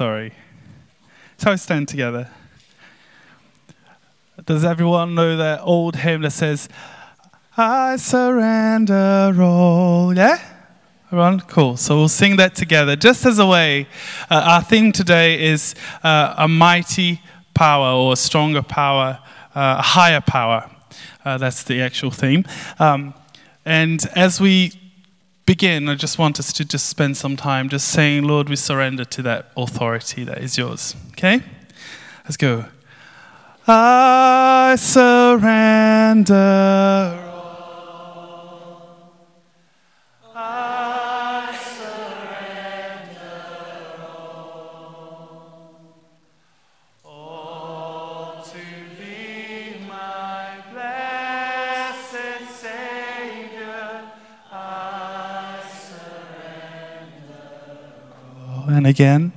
sorry. So stand together. Does everyone know that old hymn that says, I surrender all? Yeah? Everyone? Cool. So we'll sing that together. Just as a way, uh, our theme today is uh, a mighty power or a stronger power, uh, a higher power. Uh, that's the actual theme. Um, and as we begin, I just want us to just spend some time just saying, Lord, we surrender to that authority that is yours. Okay? Let's go. I surrender. And again.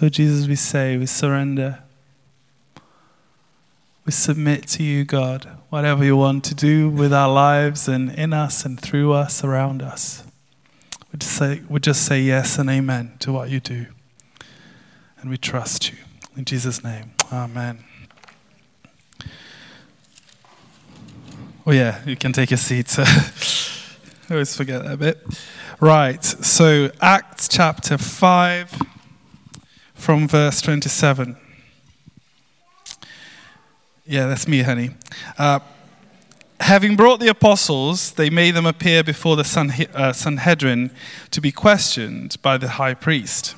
So, Jesus, we say, we surrender. We submit to you, God, whatever you want to do with our lives and in us and through us, around us. We just say, we just say yes and amen to what you do. And we trust you. In Jesus' name, amen. Oh, yeah, you can take your seat. I always forget that bit. Right, so Acts chapter 5 from verse 27. Yeah, that's me, honey. Uh, having brought the apostles, they made them appear before the uh, Sanhedrin to be questioned by the high priest.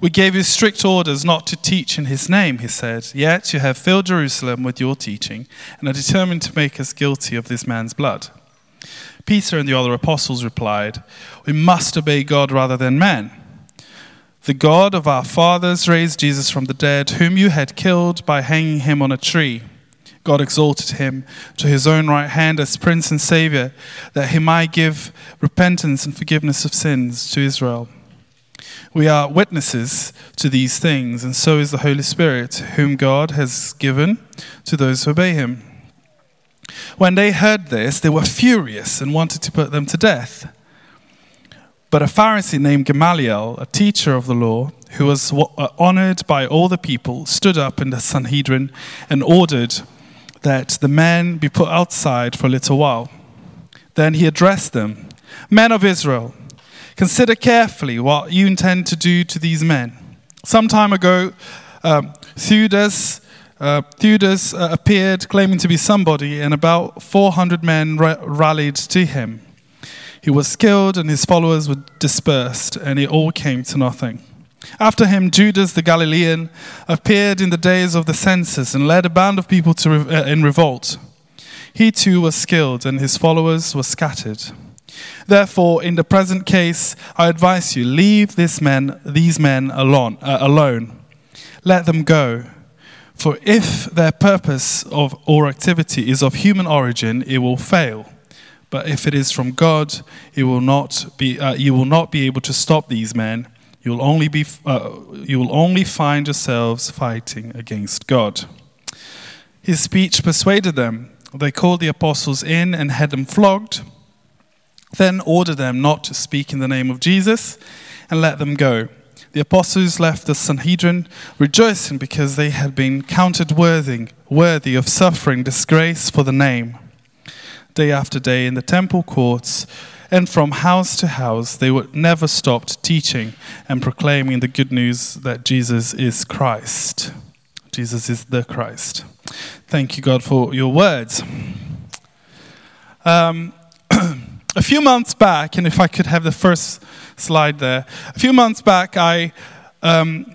We gave you strict orders not to teach in his name, he said, yet you have filled Jerusalem with your teaching and are determined to make us guilty of this man's blood. Peter and the other apostles replied, We must obey God rather than men. The God of our fathers raised Jesus from the dead, whom you had killed by hanging him on a tree. God exalted him to his own right hand as Prince and Savior, that he might give repentance and forgiveness of sins to Israel. We are witnesses to these things, and so is the Holy Spirit, whom God has given to those who obey him. When they heard this, they were furious and wanted to put them to death. But a Pharisee named Gamaliel, a teacher of the law, who was uh, honored by all the people, stood up in the Sanhedrin and ordered that the men be put outside for a little while. Then he addressed them Men of Israel, consider carefully what you intend to do to these men. Some time ago, um, Theudas, uh, Theudas uh, appeared claiming to be somebody, and about 400 men ra- rallied to him. He was killed, and his followers were dispersed, and it all came to nothing. After him, Judas the Galilean appeared in the days of the census and led a band of people uh, in revolt. He too was killed, and his followers were scattered. Therefore, in the present case, I advise you: leave this men, these men alone. Uh, alone. Let them go. For if their purpose of or activity is of human origin, it will fail. But if it is from God, it will not be, uh, you will not be able to stop these men. You will, only be, uh, you will only find yourselves fighting against God. His speech persuaded them. They called the apostles in and had them flogged, then ordered them not to speak in the name of Jesus and let them go. The apostles left the Sanhedrin rejoicing because they had been counted worthy, worthy of suffering disgrace for the name day after day in the temple courts and from house to house. They would never stopped teaching and proclaiming the good news that Jesus is Christ. Jesus is the Christ. Thank you, God, for your words. Um, a few months back, and if I could have the first slide there, a few months back, I um,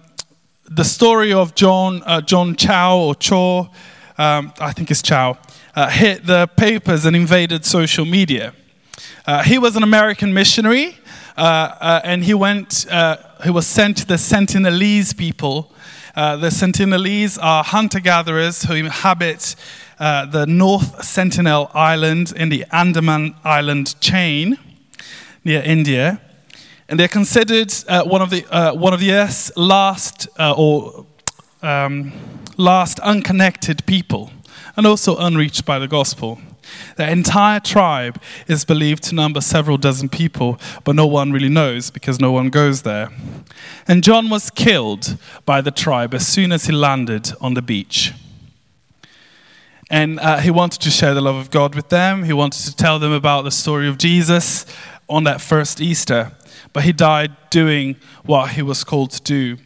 the story of John uh, John Chow or Cho, um, I think it's Chow uh, hit the papers and invaded social media. Uh, he was an American missionary, uh, uh and he went. Uh, he was sent to the Sentinelese people, Uh, the Sentinelese are hunter gatherers who inhabit the North Sentinel Island in the Andaman Island chain near India. And they're considered one, of the, one of the Earth's last or um, last unconnected people and also unreached by the gospel. The entire tribe is believed to number several dozen people, but no one really knows because no one goes there. And John was killed by the tribe as soon as he landed on the beach. And uh, he wanted to share the love of God with them. He wanted to tell them about the story of Jesus on that first Easter. But he died doing what he was called to do.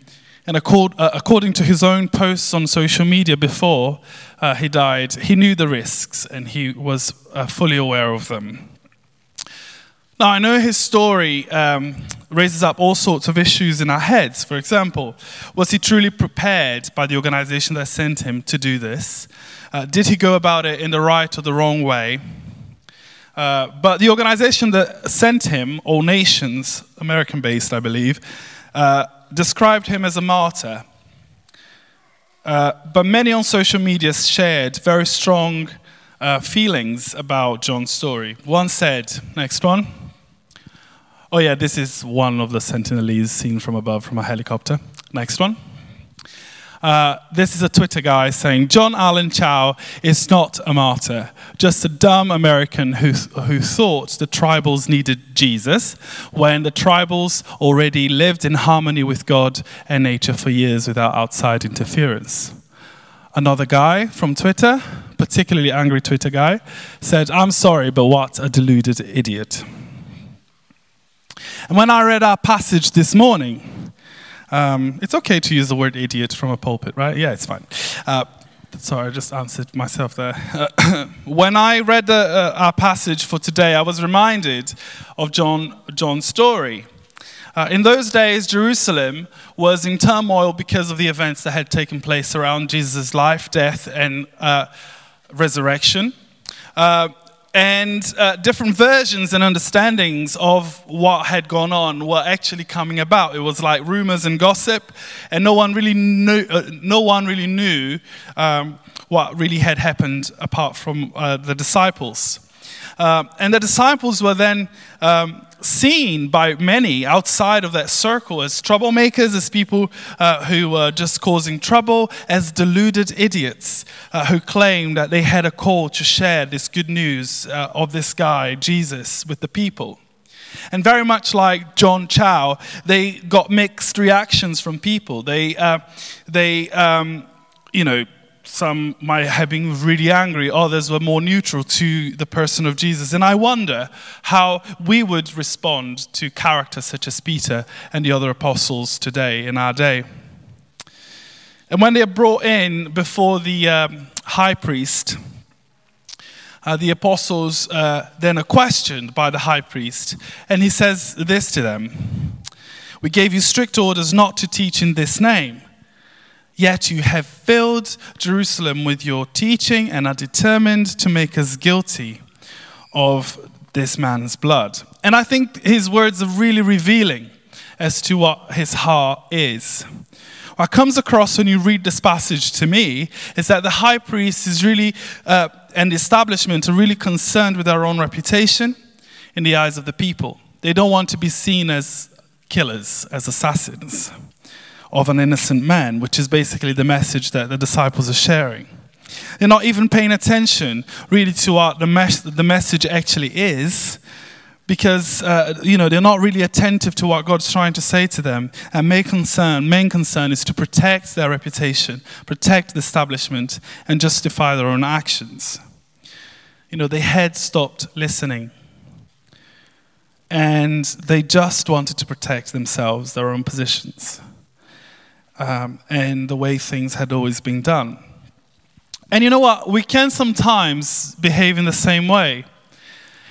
And uh, according to his own posts on social media before uh, he died, he knew the risks and he was uh, fully aware of them. Now, I know his story um, raises up all sorts of issues in our heads. For example, was he truly prepared by the organization that sent him to do this? Uh, did he go about it in the right or the wrong way? Uh, but the organization that sent him, All Nations, American based, I believe, uh, described him as a martyr. Uh, but many on social media shared very strong uh, feelings about John's story. One said, next one. Oh, yeah, this is one of the Sentinelese seen from above from a helicopter. Next one. Uh, this is a Twitter guy saying John Allen Chau is not a martyr, just a dumb American who, who thought the tribals needed Jesus when the tribals already lived in harmony with God and nature for years without outside interference. Another guy from Twitter, particularly angry Twitter guy, said, I'm sorry, but what a deluded idiot. And when I read our passage this morning, um, it's okay to use the word idiot from a pulpit, right? Yeah, it's fine. Uh, sorry, I just answered myself there. when I read the, uh, our passage for today, I was reminded of John, John's story. Uh, in those days, Jerusalem was in turmoil because of the events that had taken place around Jesus' life, death, and uh, resurrection. And uh, different versions and understandings of what had gone on were actually coming about. It was like rumors and gossip, and no one really knew. Uh, no one really knew um, what really had happened apart from uh, the disciples. Uh, and the disciples were then um, seen by many outside of that circle as troublemakers, as people uh, who were just causing trouble, as deluded idiots uh, who claimed that they had a call to share this good news uh, of this guy, Jesus, with the people. And very much like John Chau, they got mixed reactions from people. They, uh, they um, you know, some might have been really angry, others were more neutral to the person of Jesus. And I wonder how we would respond to characters such as Peter and the other apostles today in our day. And when they are brought in before the um, high priest, uh, the apostles uh, then are questioned by the high priest, and he says this to them We gave you strict orders not to teach in this name. Yet you have filled Jerusalem with your teaching and are determined to make us guilty of this man's blood. And I think his words are really revealing as to what his heart is. What comes across when you read this passage to me is that the high priest is really, uh, and the establishment are really concerned with their own reputation in the eyes of the people. They don't want to be seen as killers, as assassins of an innocent man, which is basically the message that the disciples are sharing. They're not even paying attention really to what the, mes- the message actually is because uh, you know they're not really attentive to what God's trying to say to them. And main concern, main concern is to protect their reputation, protect the establishment, and justify their own actions. You know, they had stopped listening. And they just wanted to protect themselves, their own positions um, and the way things had always been done. And you know what? We can sometimes behave in the same way.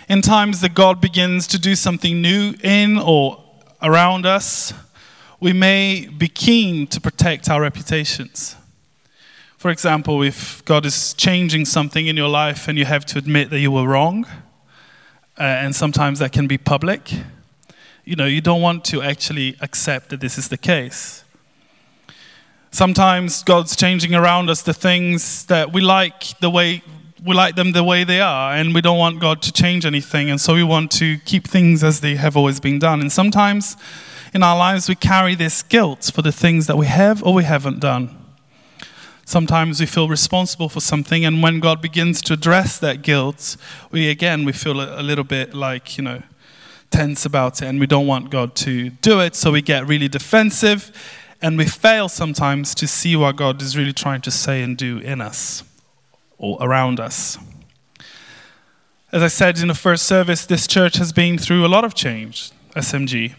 In times that God begins to do something new in or around us, we may be keen to protect our reputations. For example, if God is changing something in your life and you have to admit that you were wrong, uh, and sometimes that can be public, you know, you don't want to actually accept that this is the case. Sometimes God's changing around us the things that we like the way we like them the way they are, and we don't want God to change anything, and so we want to keep things as they have always been done. And sometimes in our lives we carry this guilt for the things that we have or we haven't done. Sometimes we feel responsible for something, and when God begins to address that guilt, we again we feel a, little bit like you know tense about it, and we don't want God to do it, so we get really defensive, and we fail sometimes to see what God is really trying to say and do in us or around us. As I said in the first service, this church has been through a lot of change, SMG.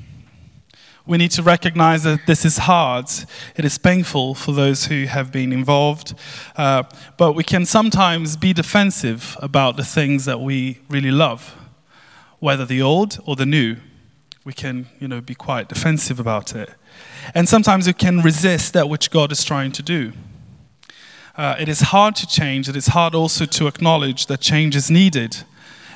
We need to recognize that this is hard. It is painful for those who have been involved. Uh, but we can sometimes be defensive about the things that we really love, whether the old or the new. We can, you know, be quite defensive about it. And sometimes we can resist that which God is trying to do. Uh, it is hard to change. It is hard also to acknowledge that change is needed.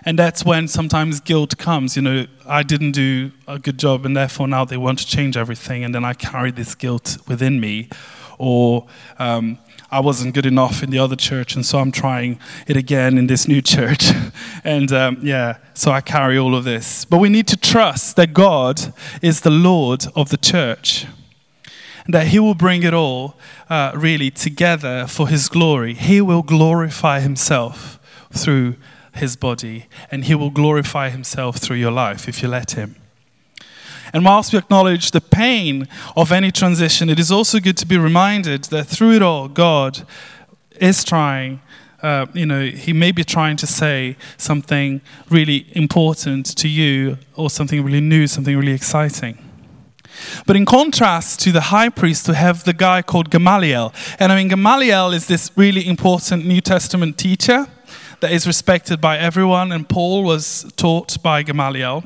And that's when sometimes guilt comes. You know, I didn't do a good job, and therefore now they want to change everything, and then I carry this guilt within me. Or um, I wasn't good enough in the other church, and so I'm trying it again in this new church. and um, yeah, so I carry all of this. But we need to trust that God is the Lord of the church, and that He will bring it all uh, really together for His glory. He will glorify Himself through his body, and he will glorify himself through your life if you let him. And whilst we acknowledge the pain of any transition, it is also good to be reminded that through it all, God is trying. Uh, you know, he may be trying to say something really important to you, or something really new, something really exciting. But in contrast to the high priest, we have the guy called Gamaliel. And I mean, Gamaliel is this really important New Testament teacher that is respected by everyone, and Paul was taught by Gamaliel.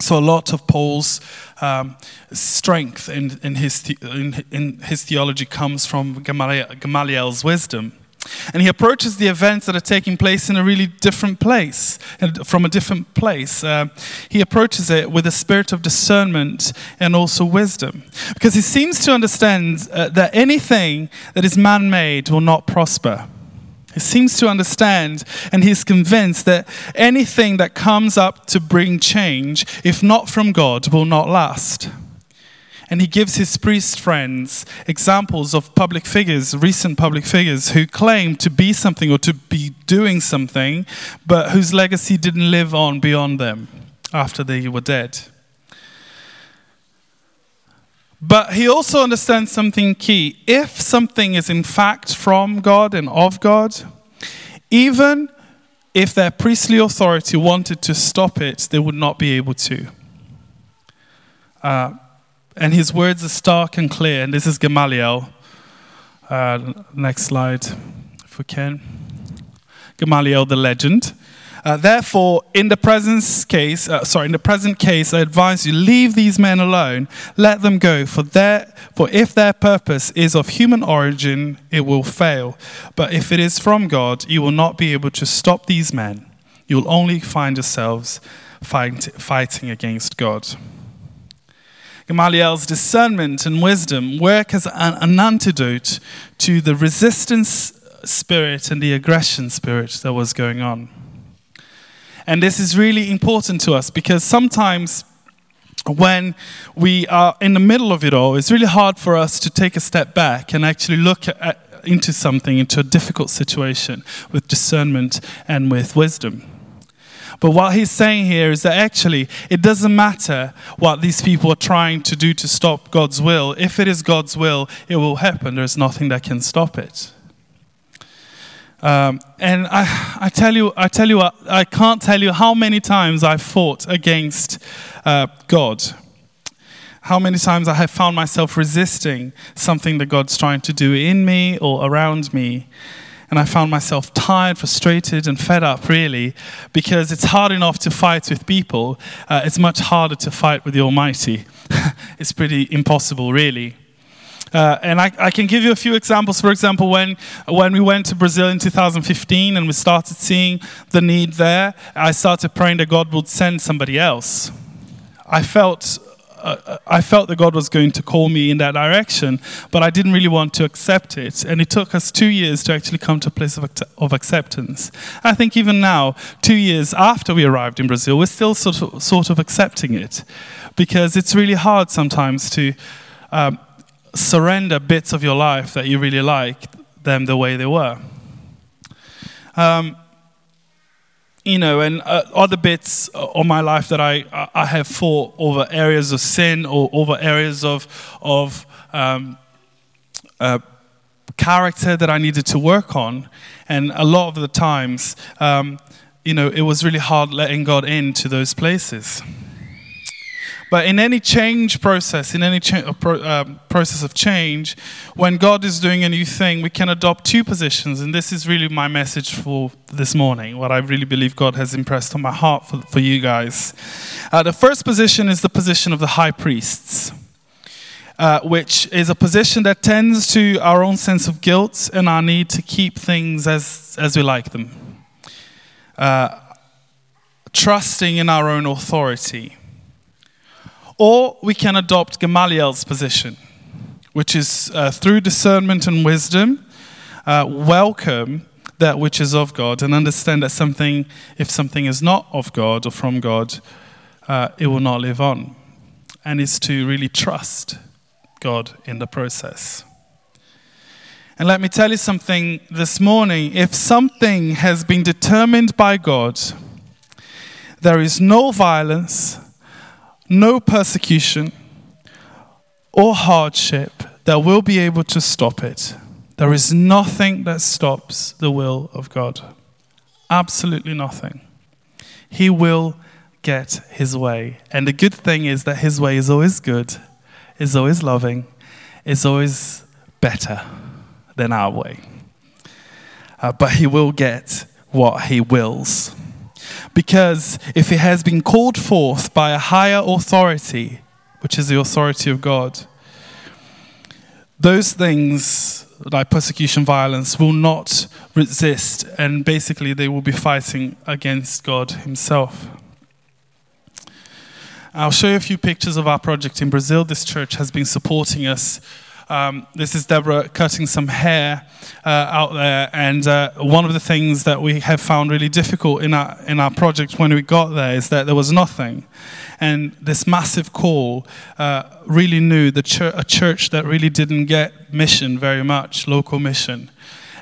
So a lot of Paul's um, strength in, in, his the, in, in, his theology comes from Gamaliel, Gamaliel's wisdom. And he approaches the events that are taking place in a really different place, from a different place. Uh, he approaches it with a spirit of discernment and also wisdom. Because he seems to understand uh, that anything that is man made will not prosper. He seems to understand and he's convinced that anything that comes up to bring change, if not from God, will not last. And he gives his priest friends examples of public figures, recent public figures, who claim to be something or to be doing something, but whose legacy didn't live on beyond them after they were dead. But he also understands something key. If something is in fact from God and of God, even if their priestly authority wanted to stop it, they would not be able to. Uh, and his words are stark and clear. And this is Gamaliel. Uh, next slide, if we can. Gamaliel, the legend. Uh, therefore, in the present case, uh, sorry, in the present case, I advise you leave these men alone. Let them go, for their, for if their purpose is of human origin, it will fail. But if it is from God, you will not be able to stop these men. You will only find yourselves fight, fighting against God. Gamaliel's discernment and wisdom work as an, an antidote to the resistance spirit and the aggression spirit that was going on. And this is really important to us because sometimes when we are in the middle of it all, it's really hard for us to take a step back and actually look at, into something, into a difficult situation with discernment and with wisdom. But what he's saying here is that actually it doesn't matter what these people are trying to do to stop God's will. If it is God's will, it will happen. There's nothing that can stop it. Um, and I, I tell you, I tell you, I can't tell you how many times I fought against uh, God. How many times I have found myself resisting something that God's trying to do in me or around me. And I found myself tired, frustrated, and fed up, really, because it's hard enough to fight with people. Uh, it's much harder to fight with the Almighty. it's pretty impossible, really. Uh, and I, I, can give you a few examples. For example, when, when we went to Brazil in 2015 and we started seeing the need there, I started praying that God would send somebody else. I felt uh, I felt that God was going to call me in that direction, but I didn't really want to accept it. And it took us two years to actually come to a place of, of acceptance. I think even now, two years after we arrived in Brazil, we're still sort of, sort of accepting it because it's really hard sometimes to um, surrender bits of your life that you really like them the way they were. Um, you know, and uh, other bits of my life that I, I have fought over areas of sin or over areas of, of um, uh, character that I needed to work on. And a lot of the times, um, you know, it was really hard letting God into those places. But in any change process, in any cha- uh, pro- uh, process of change, when God is doing a new thing, we can adopt two positions. And this is really my message for this morning, what I really believe God has impressed on my heart for, for you guys. Uh, the first position is the position of the high priests. Uh, which is a position that tends to our own sense of guilt and our need to keep things as, as we like them. Uh, trusting in our own authority. Or we can adopt Gamaliel's position, which is uh, through discernment and wisdom, uh, welcome that which is of God and understand that something, if something is not of God or from God, uh, it will not live on. And is to really trust God in the process. And let me tell you something this morning. If something has been determined by God, there is no violence, no persecution or hardship that will be able to stop it. There is nothing that stops the will of God. Absolutely nothing. He will get his way. And the good thing is that his way is always good, is always loving, is always better than our way. Uh, but he will get what he wills. Because if it has been called forth by a higher authority, which is the authority of God, those things like persecution, violence, will not resist, and basically they will be fighting against God Himself. I'll show you a few pictures of our project in Brazil. This church has been supporting us um, this is Deborah cutting some hair uh, out there, and uh, one of the things that we have found really difficult in our in our project when we got there is that there was nothing, and this massive call uh, really knew the chur- a church that really didn't get mission very much, local mission,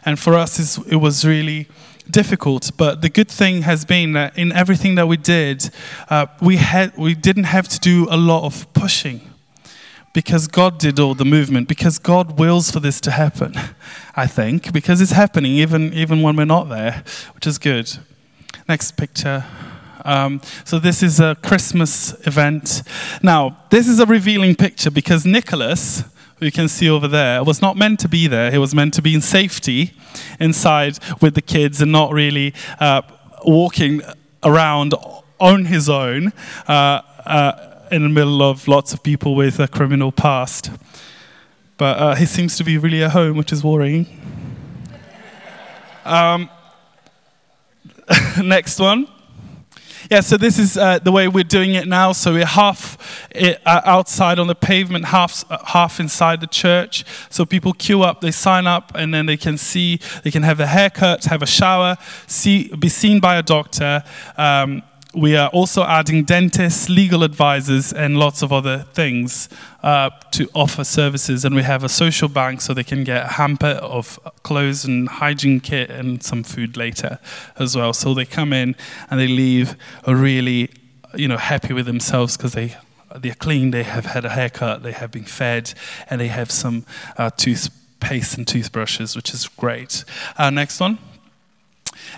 and for us it was really difficult. But the good thing has been that in everything that we did, uh, we had we didn't have to do a lot of pushing because God did all the movement, because God wills for this to happen, I think, because it's happening even, even when we're not there, which is good. Next picture. Um, so, this is a Christmas event. Now, this is a revealing picture because Nicholas, who you can see over there, was not meant to be there. He was meant to be in safety inside with the kids and not really uh, walking around on his own. Uh, uh, in the middle of lots of people with a criminal past. But uh, he seems to be really at home, which is worrying. Um, next one. Yeah, so this is uh, the way we're doing it now. So we're half uh, outside on the pavement, half uh, half inside the church. So people queue up, they sign up, and then they can see, they can have a haircut, have a shower, see, be seen by a doctor, um, we are also adding dentists, legal advisors, and lots of other things uh, to offer services. And we have a social bank so they can get a hamper of clothes and hygiene kit and some food later as well. So they come in and they leave really, you know, happy with themselves because they they're clean, they have had a haircut, they have been fed, and they have some uh, toothpaste and toothbrushes, which is great. Uh, next one.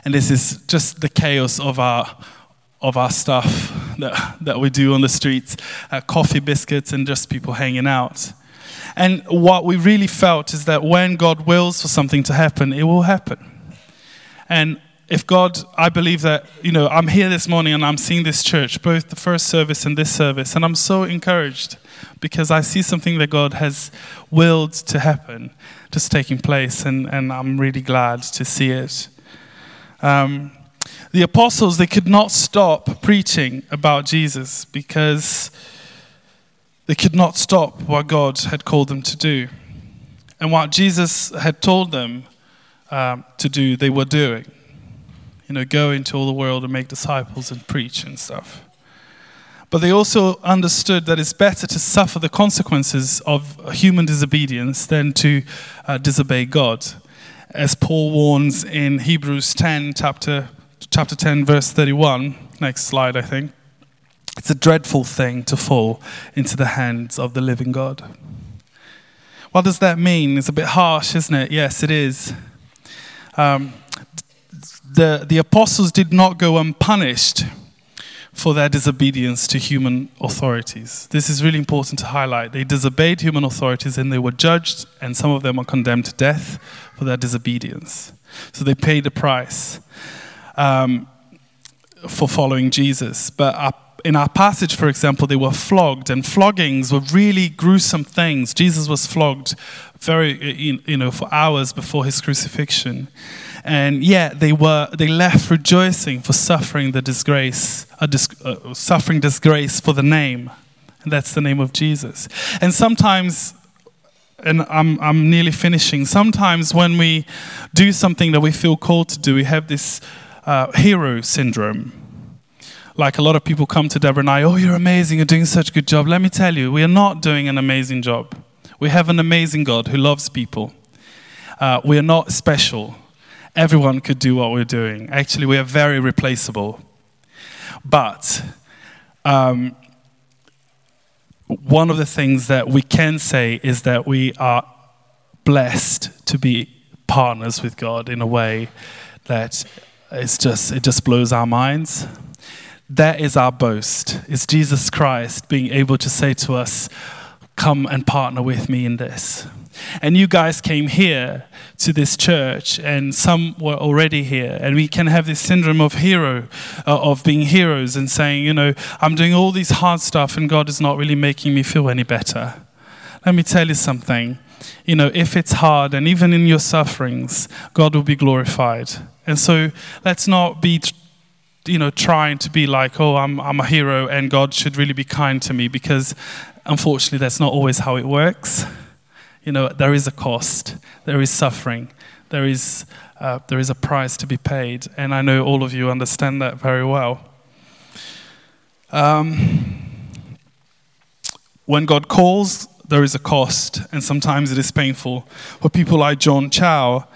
And this is just the chaos of our of our stuff that, that we do on the streets uh, coffee, biscuits, and just people hanging out. And what we really felt is that when God wills for something to happen, it will happen. And if God, I believe that, you know, I'm here this morning and I'm seeing this church, both the first service and this service, and I'm so encouraged because I see something that God has willed to happen, just taking place, and, and I'm really glad to see it. Um, the apostles, they could not stop preaching about Jesus because They could not stop what God had called them to do. And what Jesus had told them um, to do, they were doing. You know, go into all the world and make disciples and preach and stuff. But they also understood that it's better to suffer the consequences of human disobedience than to uh, disobey God. As Paul warns in Hebrews 10, chapter, chapter 10, verse 31. Next slide, I think. It's a dreadful thing to fall into the hands of the living God. What does that mean? It's a bit harsh, isn't it? Yes, it is. Um, the, the apostles did not go unpunished for their disobedience to human authorities. This is really important to highlight. They disobeyed human authorities and they were judged, and some of them are condemned to death for their disobedience. So they paid the price um, for following Jesus. But in our passage, for example, they were flogged, and floggings were really gruesome things. Jesus was flogged very, you know, for hours before his crucifixion, and yet they were they left rejoicing for suffering the disgrace, dis, uh, suffering disgrace for the name, and that's the name of Jesus. And sometimes and I'm, I'm nearly finishing. Sometimes when we do something that we feel called to do, we have this uh, hero syndrome like a lot of people come to Deborah and I, oh, you're amazing, you're doing such a good job. Let me tell you, we are not doing an amazing job. We have an amazing God who loves people. Uh, we are not special. Everyone could do what we're doing. Actually, we are very replaceable. But um, one of the things that we can say is that we are blessed to be partners with God in a way that it's just it just blows our minds. That is our boast. It's Jesus Christ being able to say to us, Come and partner with me in this. And you guys came here to this church, and some were already here. And we can have this syndrome of hero, uh, of being heroes, and saying, you know, I'm doing all these hard stuff, and God is not really making me feel any better. Let me tell you something. You know, if it's hard, and even in your sufferings, God will be glorified. And so let's not be you know, trying to be like, oh, I'm, I'm a hero and God should really be kind to me because unfortunately that's not always how it works. You know, there is a cost, there is suffering, there is, uh, there is a price to be paid. And I know all of you understand that very well. Um, when God calls, there is a cost, and sometimes it is painful. For people like John Chau,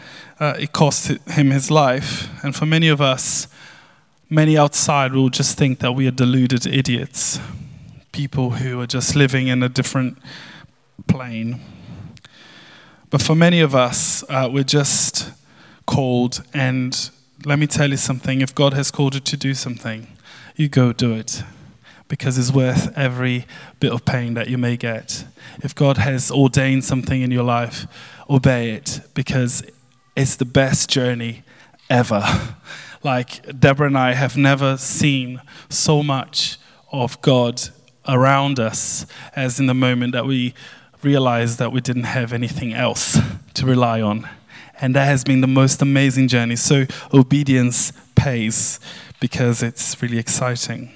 uh, it cost him his life. And for many of us, Many outside will just think that we are deluded idiots, people who are just living in a different plane. But for many of us, uh, we're just called, and let me tell you something if God has called you to do something, you go do it because it's worth every bit of pain that you may get. If God has ordained something in your life, obey it because it's the best journey ever. Like Deborah and I have never seen so much of God around us as in the moment that we realized that we didn't have anything else to rely on. And that has been the most amazing journey. So obedience pays because it's really exciting.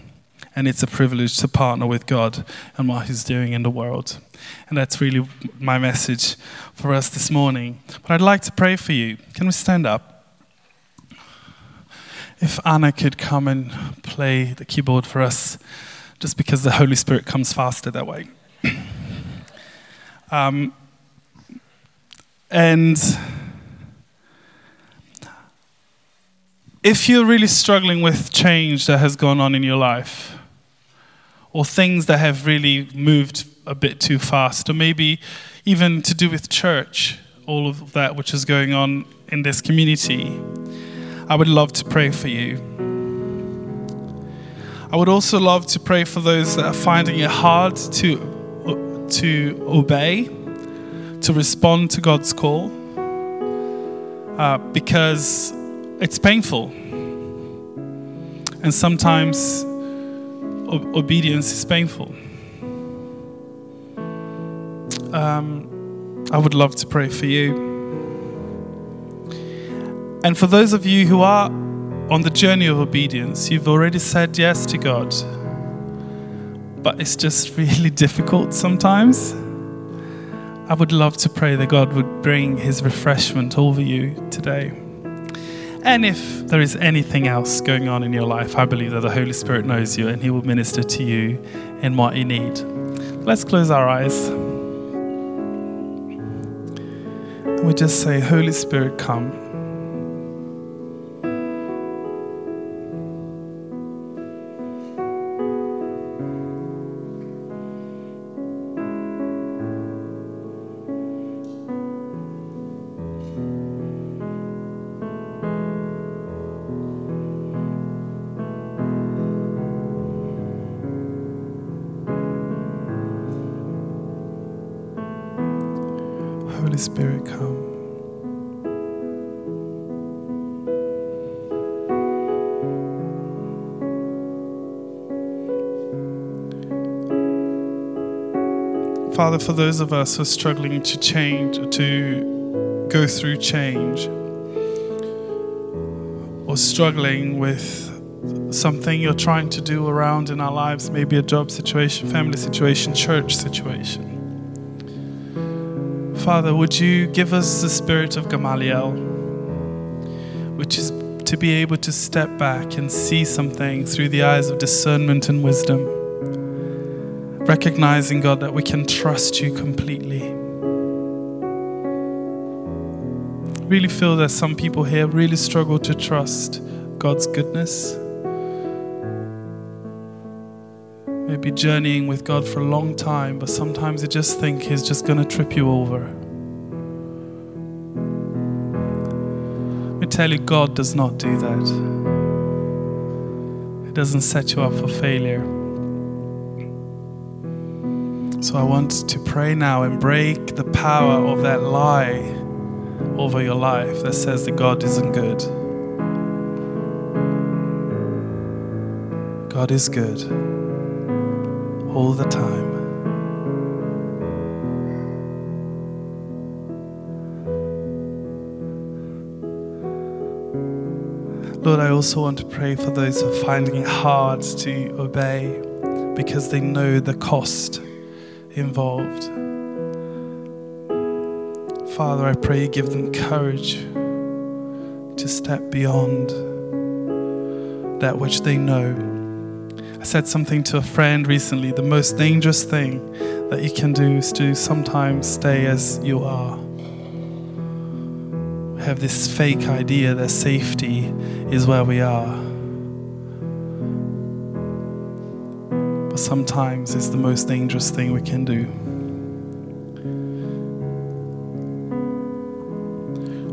And it's a privilege to partner with God and what He's doing in the world. And that's really my message for us this morning. But I'd like to pray for you. Can we stand up? if Anna could come and play the keyboard for us, just because the Holy Spirit comes faster that way. um, and if you're really struggling with change that has gone on in your life, or things that have really moved a bit too fast, or maybe even to do with church, all of that which is going on in this community I would love to pray for you. I would also love to pray for those that are finding it hard to, to obey, to respond to God's call, uh, because it's painful. And sometimes o- obedience is painful. Um, I would love to pray for you. And for those of you who are on the journey of obedience, you've already said yes to God. but it's just really difficult sometimes. I would love to pray that God would bring His refreshment over you today. And if there is anything else going on in your life, I believe that the Holy Spirit knows you and He will minister to you in what you need. Let's close our eyes. We just say, Holy Spirit, come. Holy Spirit, come. Father, for those of us who are struggling to change, to go through change, or struggling with something you're trying to do around in our lives, maybe a job situation, family situation, church situation. Father, would you give us the spirit of Gamaliel, which is to be able to step back and see something through the eyes of discernment and wisdom, recognizing, God, that we can trust you completely. Really feel that some people here really struggle to trust God's goodness. Maybe journeying with God for a long time, but sometimes you just think He's just going to trip you over. Let me tell you, God does not do that. He doesn't set you up for failure. So I want to pray now and break the power of that lie over your life that says that God isn't good. God is good all the time. Lord, I also want to pray for those who are finding it hard to obey because they know the cost involved. Father, I pray you give them courage to step beyond that which they know I said something to a friend recently the most dangerous thing that you can do is to sometimes stay as you are. We have this fake idea that safety is where we are. But sometimes it's the most dangerous thing we can do.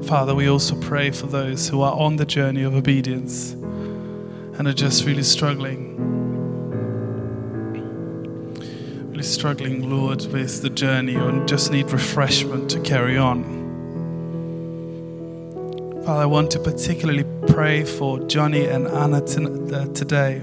Father, we also pray for those who are on the journey of obedience and are just really struggling struggling, Lord, with the journey and just need refreshment to carry on. Father, I want to particularly pray for Johnny and Anna uh, today.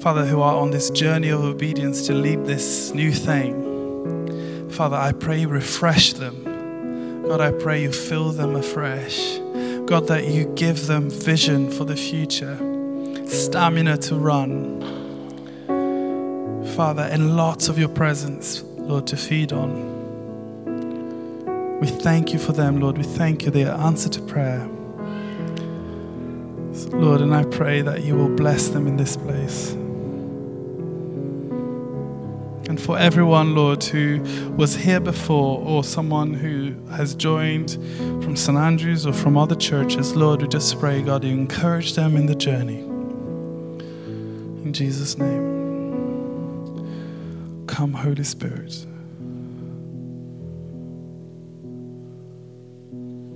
Father, who are on this journey of obedience to lead this new thing. Father, I pray you refresh them. God, I pray you fill them afresh. God, that you give them vision for the future, stamina to run Father, and lots of your presence, Lord, to feed on. We thank you for them, Lord. We thank you. They are answer to prayer. So, Lord, and I pray that you will bless them in this place. And for everyone, Lord, who was here before or someone who has joined from St. Andrews or from other churches, Lord, we just pray, God, you encourage them in the journey. In Jesus' name. Come, Holy Spirit.